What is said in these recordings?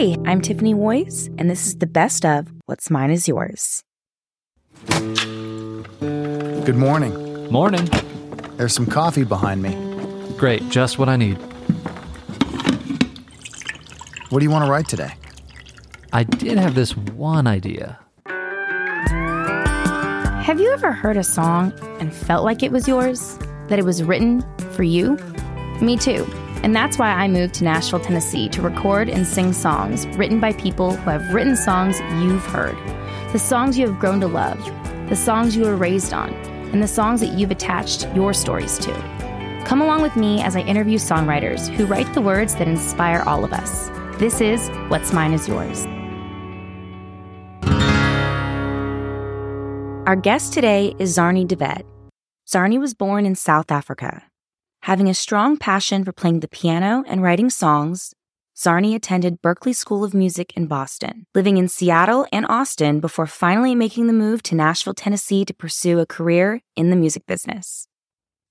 Hey, I'm Tiffany Woys, and this is the best of What's Mine is Yours. Good morning. Morning. There's some coffee behind me. Great, just what I need. What do you want to write today? I did have this one idea. Have you ever heard a song and felt like it was yours? That it was written for you? Me too. And that's why I moved to Nashville, Tennessee to record and sing songs written by people who have written songs you've heard. The songs you have grown to love, the songs you were raised on, and the songs that you've attached your stories to. Come along with me as I interview songwriters who write the words that inspire all of us. This is What's Mine is Yours. Our guest today is Zarnie de Wet. Zarni was born in South Africa. Having a strong passion for playing the piano and writing songs, Zarni attended Berklee School of Music in Boston, living in Seattle and Austin before finally making the move to Nashville, Tennessee to pursue a career in the music business.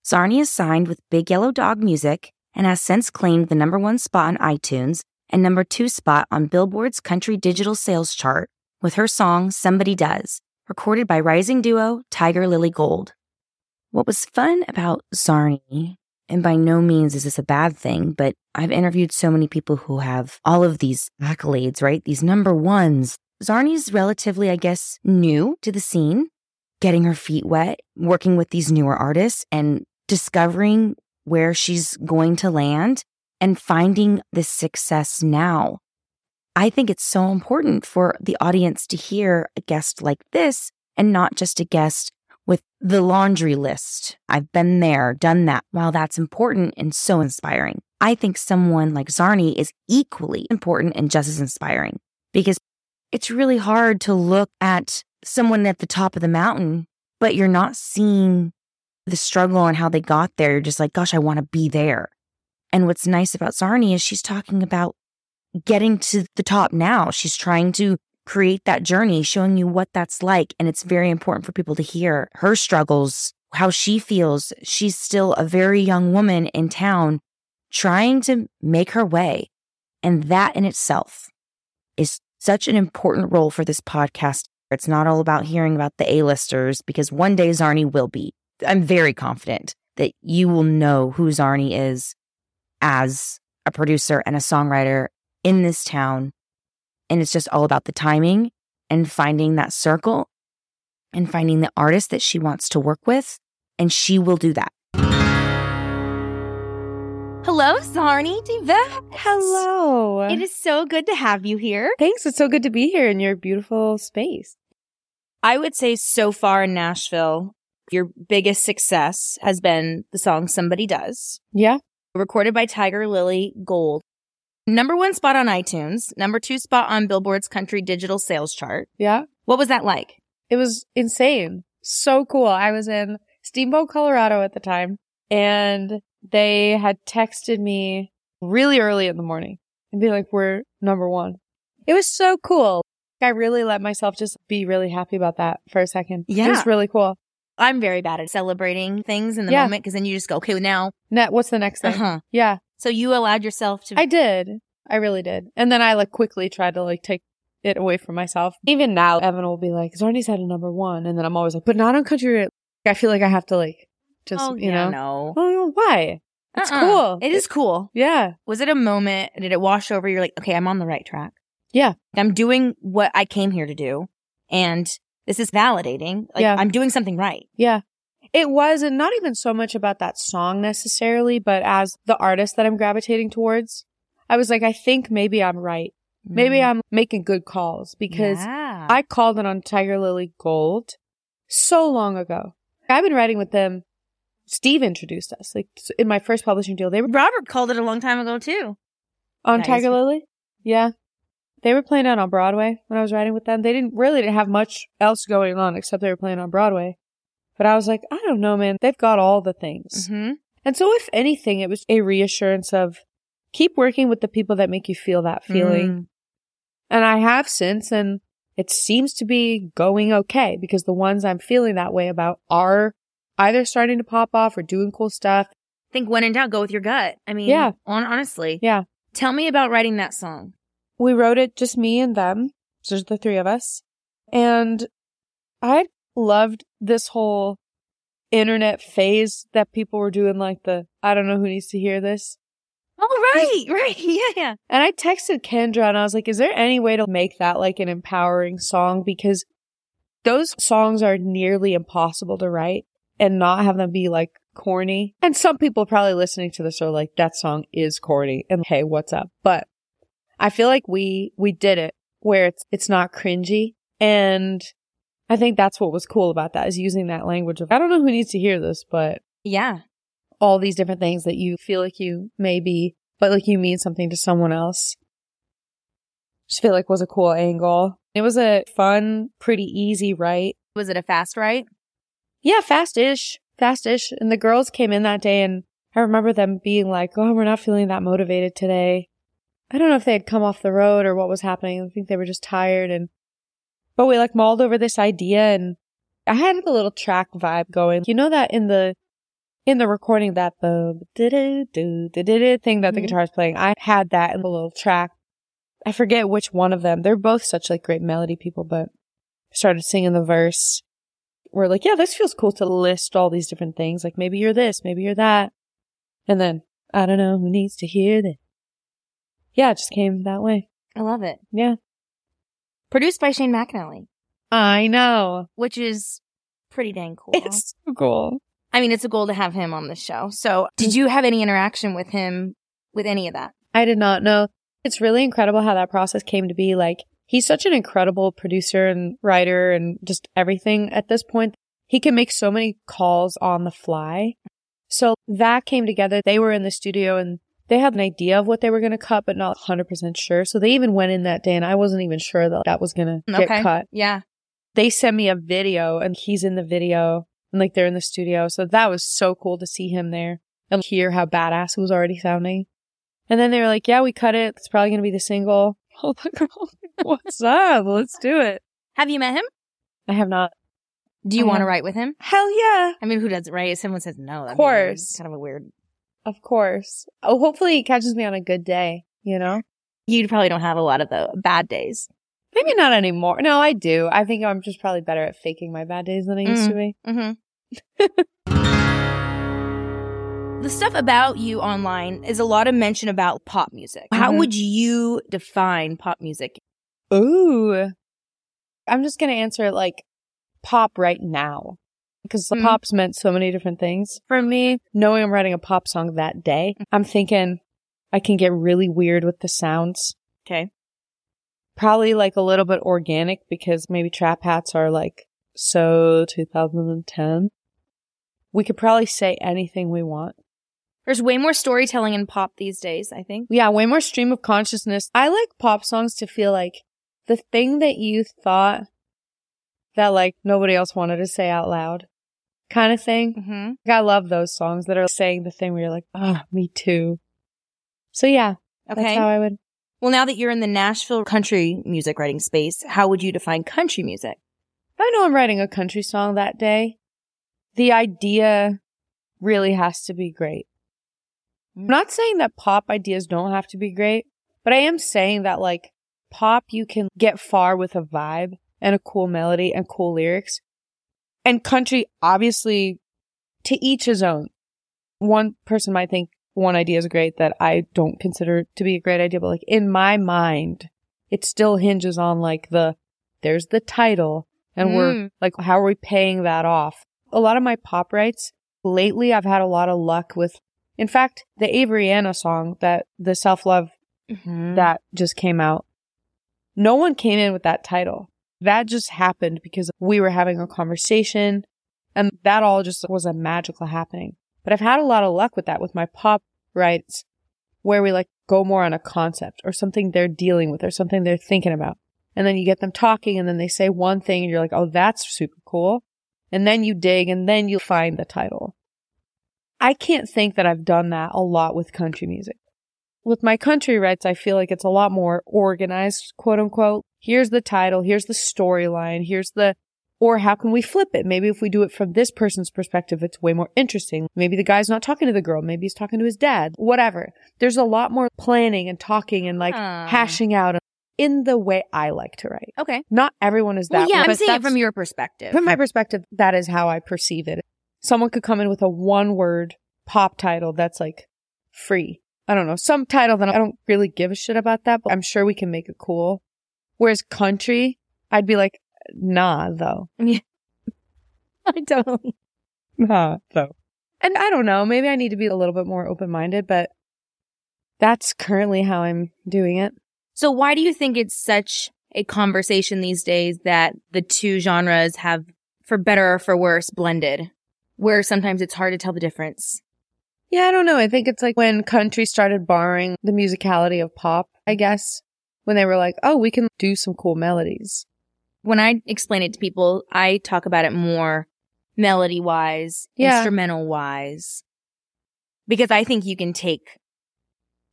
Zarni is signed with Big Yellow Dog Music and has since claimed the number one spot on iTunes and number two spot on Billboard's country digital sales chart with her song Somebody Does, recorded by rising duo Tiger Lily Gold. What was fun about Zarnie and by no means is this a bad thing, but I've interviewed so many people who have all of these accolades, right? These number ones. Zarni's relatively, I guess, new to the scene, getting her feet wet, working with these newer artists and discovering where she's going to land and finding this success now. I think it's so important for the audience to hear a guest like this and not just a guest with the laundry list. I've been there, done that. While that's important and so inspiring, I think someone like Zarni is equally important and just as inspiring because it's really hard to look at someone at the top of the mountain, but you're not seeing the struggle and how they got there. You're just like, gosh, I want to be there. And what's nice about Zarni is she's talking about getting to the top now. She's trying to create that journey, showing you what that's like. And it's very important for people to hear her struggles, how she feels. She's still a very young woman in town trying to make her way. And that in itself is such an important role for this podcast. It's not all about hearing about the A-listers because one day Zarni will be. I'm very confident that you will know who Zarni is as a producer and a songwriter in this town and it's just all about the timing and finding that circle and finding the artist that she wants to work with. And she will do that. Hello, Zarni de Hello. It is so good to have you here. Thanks. It's so good to be here in your beautiful space. I would say so far in Nashville, your biggest success has been the song Somebody Does. Yeah. Recorded by Tiger Lily Gold. Number one spot on iTunes, number two spot on Billboard's country digital sales chart. Yeah. What was that like? It was insane. So cool. I was in Steamboat, Colorado at the time, and they had texted me really early in the morning and be like, we're number one. It was so cool. I really let myself just be really happy about that for a second. Yeah. It was really cool. I'm very bad at celebrating things in the Yeah. moment because then you just go, okay, now. Net, what's the next thing? Uh-huh. Yeah. So you allowed yourself to. I did. I really did. And then I like quickly tried to like take it away from myself. Even now, Evan will be like, Zarni's had a number one. And then I'm always like, but not on country. I feel like I have to like, just, you know." oh, you yeah, know. no. Oh, why? It's Uh-uh. cool. It is cool. Yeah. Was it a moment? Did it wash over? You're like, okay, I'm on the right track. Yeah. I'm doing what I came here to do. And this is validating. Like, Yeah. I'm doing something right. Yeah. It was, and not even so much about that song necessarily, but as the artist that I'm gravitating towards, I was like, I think maybe I'm right. Maybe Mm. I'm making good calls because Yeah. I called it on Tiger Lily Gold so long ago. I've been writing with them. Steve introduced us, like in my first publishing deal. They were Robert called it a long time ago too. on Nice. Tiger Lily. Yeah, they were playing out on Broadway when I was writing with them. They didn't really didn't have much else going on except they were playing on Broadway. But I was like, I don't know, man. They've got all the things. Mm-hmm. And so, if anything, it was a reassurance of keep working with the people that make you feel that feeling. Mm. And I have since, and it seems to be going okay because the ones I'm feeling that way about are either starting to pop off or doing cool stuff. think when in doubt, go with your gut. I mean, Yeah. on, honestly. Yeah. Tell me about writing that song. we wrote it just me and them. So there's the three of us. And I loved this whole internet phase that people were doing, like the, I don't know who needs to hear this. Oh, right, right. Yeah, yeah. And I texted Kendra and I was like, is there any way to make that like an empowering song? Because those songs are nearly impossible to write and not have them be like corny. And some people probably listening to this are like, that song is corny and hey, what's up? But I feel like we, we did it where it's, it's not cringy. And I think that's what was cool about that is using that language of, I don't know who needs to hear this, but Yeah. all these different things that you feel like you may be, but like you mean something to someone else. Just feel like was a cool angle. It was a fun, pretty easy write. Was it a fast write? Yeah, fast-ish, fast-ish. And the girls came in that day and I remember them being like, oh, we're not feeling that motivated today. I don't know if they had come off the road or what was happening. I think they were just tired and, but we like mulled over this idea and I had a little track vibe going. You know that in the, in the recording that the thing that the Mhm. guitar is playing, I had that in the little track. I forget which one of them. They're both such like great melody people, but started singing the verse. We're like, yeah, this feels cool to list all these different things. Like maybe you're this, maybe you're that. And then I don't know who needs to hear this. Yeah, it just came that way. I love it. Yeah. Produced by Shane McAnally, I know. which is pretty dang cool. It's so cool. I mean, it's a goal to have him on the show. So, did you have any interaction with him with any of that? I did not know. It's really incredible how that process came to be. Like, he's such an incredible producer and writer and just everything at this point. He can make so many calls on the fly. So that came together. They were in the studio and they had an idea of what they were going to cut, but not 100% sure. So they even went in that day and I wasn't even sure that that was going to get cut. Yeah. They sent me a video and he's in the video and like they're in the studio. So that was so cool to see him there and hear how badass it was already sounding. And then they were like, yeah, we cut it. It's probably going to be the single. Oh, what's up? Let's do it. Have you met him? I have not. Do you want to write with him? Hell yeah. I mean, who does right? If someone says no, Of course. kind of a weird. Of course. Oh, hopefully it catches me on a good day, you know? You probably don't have a lot of the bad days. Maybe not anymore. No, I do. I think I'm just probably better at faking my bad days than I used to be. Mm-hmm. the stuff about you online is a lot of mention about pop music. How Mhm. would you define pop music? Ooh. I'm just going to answer it like pop right now. Because the Mhm. pop's meant so many different things. For me, knowing I'm writing a pop song that day, I'm thinking I can get really weird with the sounds. Okay. Probably like a little bit organic because maybe trap hats are like so 2010. We could probably say anything we want. There's way more storytelling in pop these days, I think. Yeah, way more stream of consciousness. I like pop songs to feel like the thing that you thought that like nobody else wanted to say out loud kind of thing. Mm-hmm. Like, I love those songs that are saying the thing where you're like, oh, me too. So yeah, Okay. that's how I would. well, now that you're in the Nashville country music writing space, how would you define country music? If I know I'm writing a country song that day, the idea really has to be great. I'm not saying that pop ideas don't have to be great, but I am saying that like pop, you can get far with a vibe and a cool melody and cool lyrics. And country, obviously, to each his own. One person might think one idea is great that I don't consider to be a great idea, but like in my mind, it still hinges on like the, there's the title and we're Mm. like, how are we paying that off? A lot of my pop rights lately, I've had a lot of luck with, in fact, the Avery Anna song that the self love Mm-hmm. that just came out. No one came in with that title. That just happened because we were having a conversation and that all just was a magical happening. But I've had a lot of luck with that with my pop rights where we like go more on a concept or something they're dealing with or something they're thinking about. And then you get them talking and then they say one thing and you're like, oh, that's super cool. And then you dig and then you find the title. I can't think that I've done that a lot with country music with my country rights, I feel like it's a lot more organized, quote unquote. Here's the title, here's the storyline, here's the, or how can we flip it? Maybe if we do it from this person's perspective, it's way more interesting. Maybe the guy's not talking to the girl, maybe he's talking to his dad, whatever. There's a lot more planning and talking and like Ah. hashing out. in the way I like to write. Okay. Not everyone is that Well, yeah, way, I'm but seeing it from your perspective. from my perspective, that is how I perceive it. Someone could come in with a one word pop title that's like free. I don't know, some title that I don't really give a shit about that, but I'm sure we can make it cool. Whereas country, I'd be like, nah, though. I don't. Nah, though. And I don't know, maybe I need to be a little bit more open minded, but that's currently how I'm doing it. So why do you think it's such a conversation these days that the two genres have, for better or for worse, blended? Where sometimes it's hard to tell the difference. Yeah, I don't know. I think it's like when country started borrowing the musicality of pop, I guess, when they were like, oh, we can do some cool melodies. When I explain it to people, I talk about it more melody wise, Yeah. instrumental wise. Because I think you can take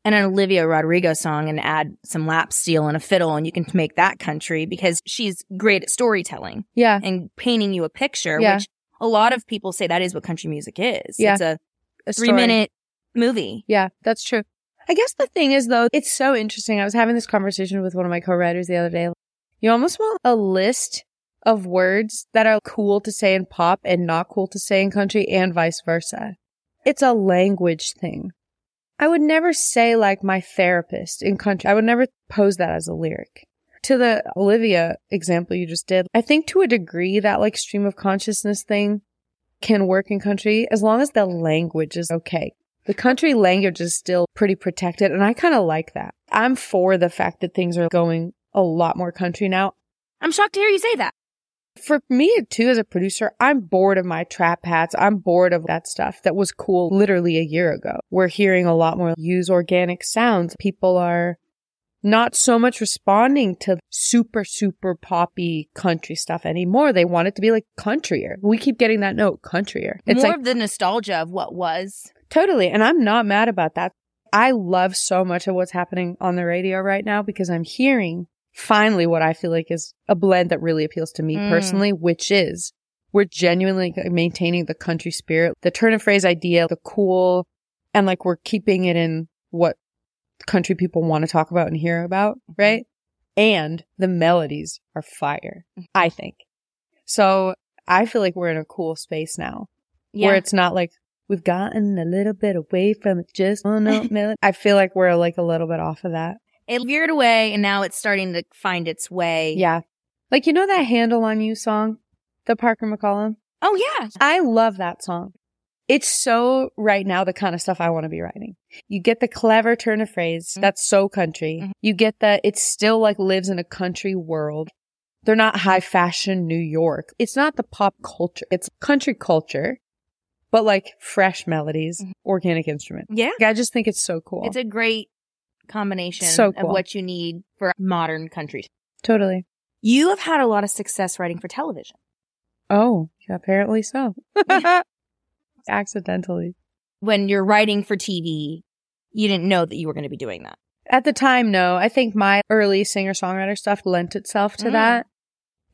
an Olivia Rodrigo song and add some lap steel and a fiddle and you can make that country because she's great at storytelling Yeah. and painting you a picture, Yeah. which a lot of people say that is what country music is. Yeah. It's a A three story. minute movie. Yeah, that's true. I guess the thing is, though, it's so interesting. I was having this conversation with one of my co writers the other day. You almost want a list of words that are cool to say in pop and not cool to say in country, and vice versa. It's a language thing. I would never say, like, my therapist in country. I would never pose that as a lyric. To the Olivia example you just did, I think to a degree that, like, stream of consciousness thing can work in country as long as the language is okay. The country language is still pretty protected, and I kind of like that. I'm for the fact that things are going a lot more country now. I'm shocked to hear you say that. For me, too, as a producer, I'm bored of my trap hats. I'm bored of that stuff that was cool literally a year ago. We're hearing a lot more use organic sounds. People are not so much responding to super, super poppy country stuff anymore. They want it to be like countryer. We keep getting that note, countryer. It's More like of the nostalgia of what was. Totally. And I'm not mad about that. I love so much of what's happening on the radio right now because I'm hearing finally what I feel like is a blend that really appeals to me Mm. personally, which is we're genuinely maintaining the country spirit, the turn of phrase idea, the cool, and like we're keeping it in what country people want to talk about and hear about, Mm-hmm. right? And the melodies are fire, I think. So I feel like we're in a cool space now Yeah. where it's not like we've gotten a little bit away from it just oh no melody. I feel like we're like a little bit off of that. it veered away and now it's starting to find its way. Yeah. Like you know that handle on you song? The Parker McCollum? Oh yeah. I love that song. It's so right now the kind of stuff I want to be writing. You get the clever turn of phrase. Mhm. That's so country. Mhm. You get that it still like lives in a country world. They're not high fashion New York. It's not the pop culture. It's country culture, but like fresh melodies, Mhm. organic instrument. Yeah. I just think it's so cool. It's a great combination So of what you need for modern country. totally. You have had a lot of success writing for television. Oh, apparently so. Accidentally. When you're writing for TV, you didn't know that you were going to be doing that. At the time, no. I think my early singer songwriter stuff lent itself to Mm. that.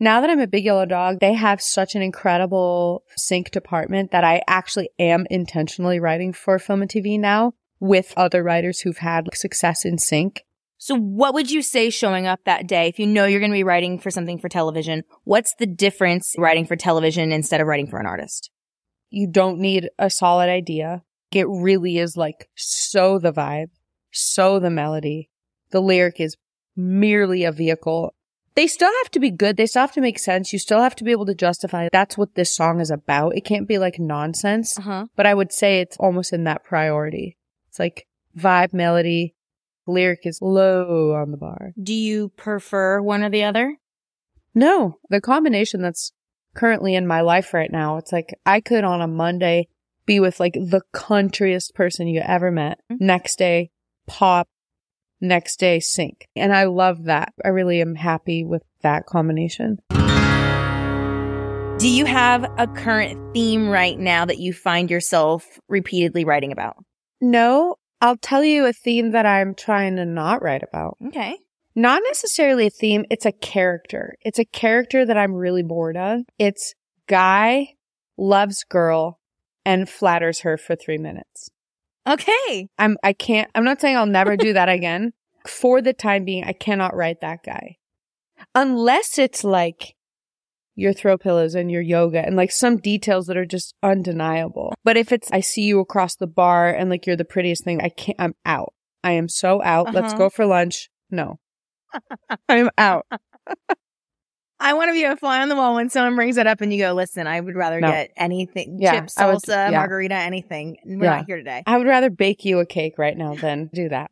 Now that I'm a big yellow dog, they have such an incredible sync department that I actually am intentionally writing for film and TV now with other writers who've had success in sync. So what would you say showing up that day if you know you're going to be writing for something for television? What's the difference writing for television instead of writing for an artist? You don't need a solid idea. It really is like so the vibe, so the melody. The lyric is merely a vehicle. They still have to be good. They still have to make sense. You still have to be able to justify that's what this song is about. It can't be like nonsense, Uh-huh. but I would say it's almost in that priority. It's like vibe, melody, lyric is low on the bar. Do you prefer one or the other? No, the combination that's currently in my life right now, it's like I could on a Monday be with like the countryest person you ever met. Mm-hmm. Next day, pop. Next day, sync. And I love that. I really am happy with that combination. Do you have a current theme right now that you find yourself repeatedly writing about? No, I'll tell you a theme that I'm trying to not write about. Okay. Not necessarily a theme, it's a character. It's a character that I'm really bored of. It's guy loves girl and flatters her for three minutes. Okay. I'm I can't I'm not saying I'll never do that again. for the time being, I cannot write that guy. Unless it's like your throw pillows and your yoga and like some details that are just undeniable. But if it's I see you across the bar and like you're the prettiest thing, I can't I'm out. I am so out. Let's Uh-huh. go for lunch. No. I'm out. I want to be a fly on the wall when someone brings it up and you go, listen, I would rather No. get anything, Yeah, chips, I would- salsa, yeah. margarita, anything. We're Yeah. not here today. I would rather bake you a cake right now than do that.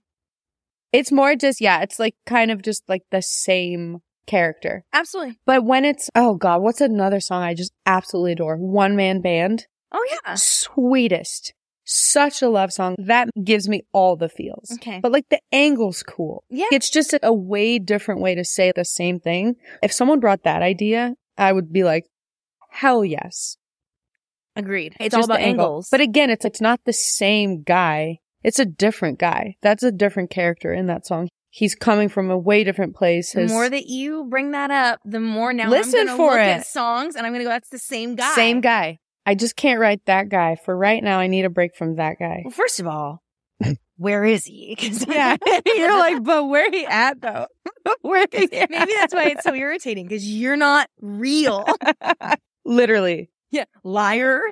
It's more just yeah, it's like kind of just like the same character. Absolutely. But when it's oh god, what's another song I just absolutely adore? One man band. Oh, yeah. Sweetest. Such a love song. That gives me all the feels. Okay. But like the angle's cool. Yeah. It's just a, a way different way to say the same thing. If someone brought that idea, I would be like, hell yes. Agreed. It's all about angle. angles. But again, it's it's not the same guy. It's a different guy. That's a different character in that song. He's coming from a way different place. the more that you bring that up, the more now Listen I'm gonna for look it. at songs and I'm going to go, that's the same guy. same guy. I just can't write that guy. For right now, I need a break from that guy. Well, first of all, where is he? 'Cause- You're like, but where he at though? where he at? Maybe that's why it's so irritating because you're not real. Literally. yeah. Liar.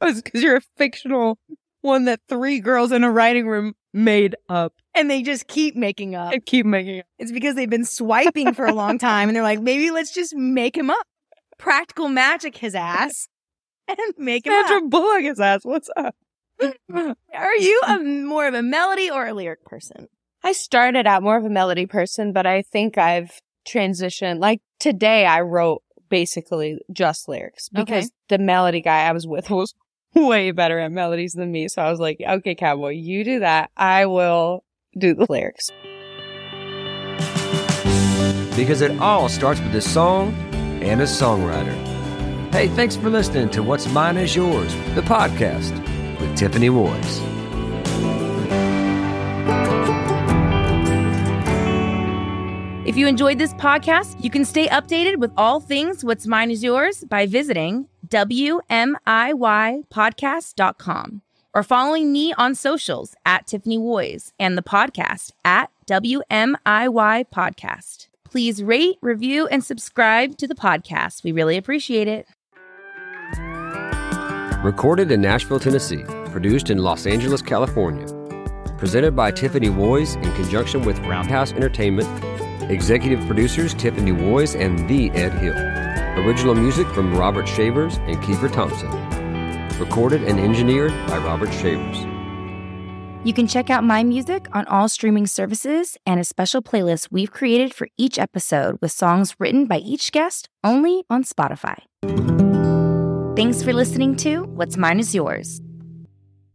Because you're a fictional one that three girls in a writing room made up. And they just keep making up. I keep making up. It's because they've been swiping for a long time and they're like, maybe let's just make him up. Practical magic his ass and make him Sandra up. Bullock his ass. What's up? Are you a more of a melody or a lyric person? I started out more of a melody person, but I think I've transitioned. Like today, I wrote basically just lyrics because Okay. the melody guy I was with was way better at melodies than me. So I was like, okay, cowboy, you do that. I will do the lyrics. because it all starts with a song and a songwriter. Hey, thanks for listening to What's Mine Is Yours, the podcast with Tiffany Woys. If you enjoyed this podcast, you can stay updated with all things What's Mine Is Yours by visiting WMIYpodcast.com or following me on socials at Tiffany Woys and the podcast at WMIY Podcast. Please rate, review, and subscribe to the podcast. We really appreciate it. Recorded in Nashville, Tennessee. Produced in Los Angeles, California. Presented by Tiffany Woys in conjunction with Roundhouse Entertainment. Executive producers Tiffany Woys and The Ed Hill. Original music from Robert Shavers and Kiefer Thompson. Recorded and engineered by Robert Shavers. You can check out my music on all streaming services and a special playlist we've created for each episode with songs written by each guest only on Spotify. Thanks for listening to What's Mine Is Yours.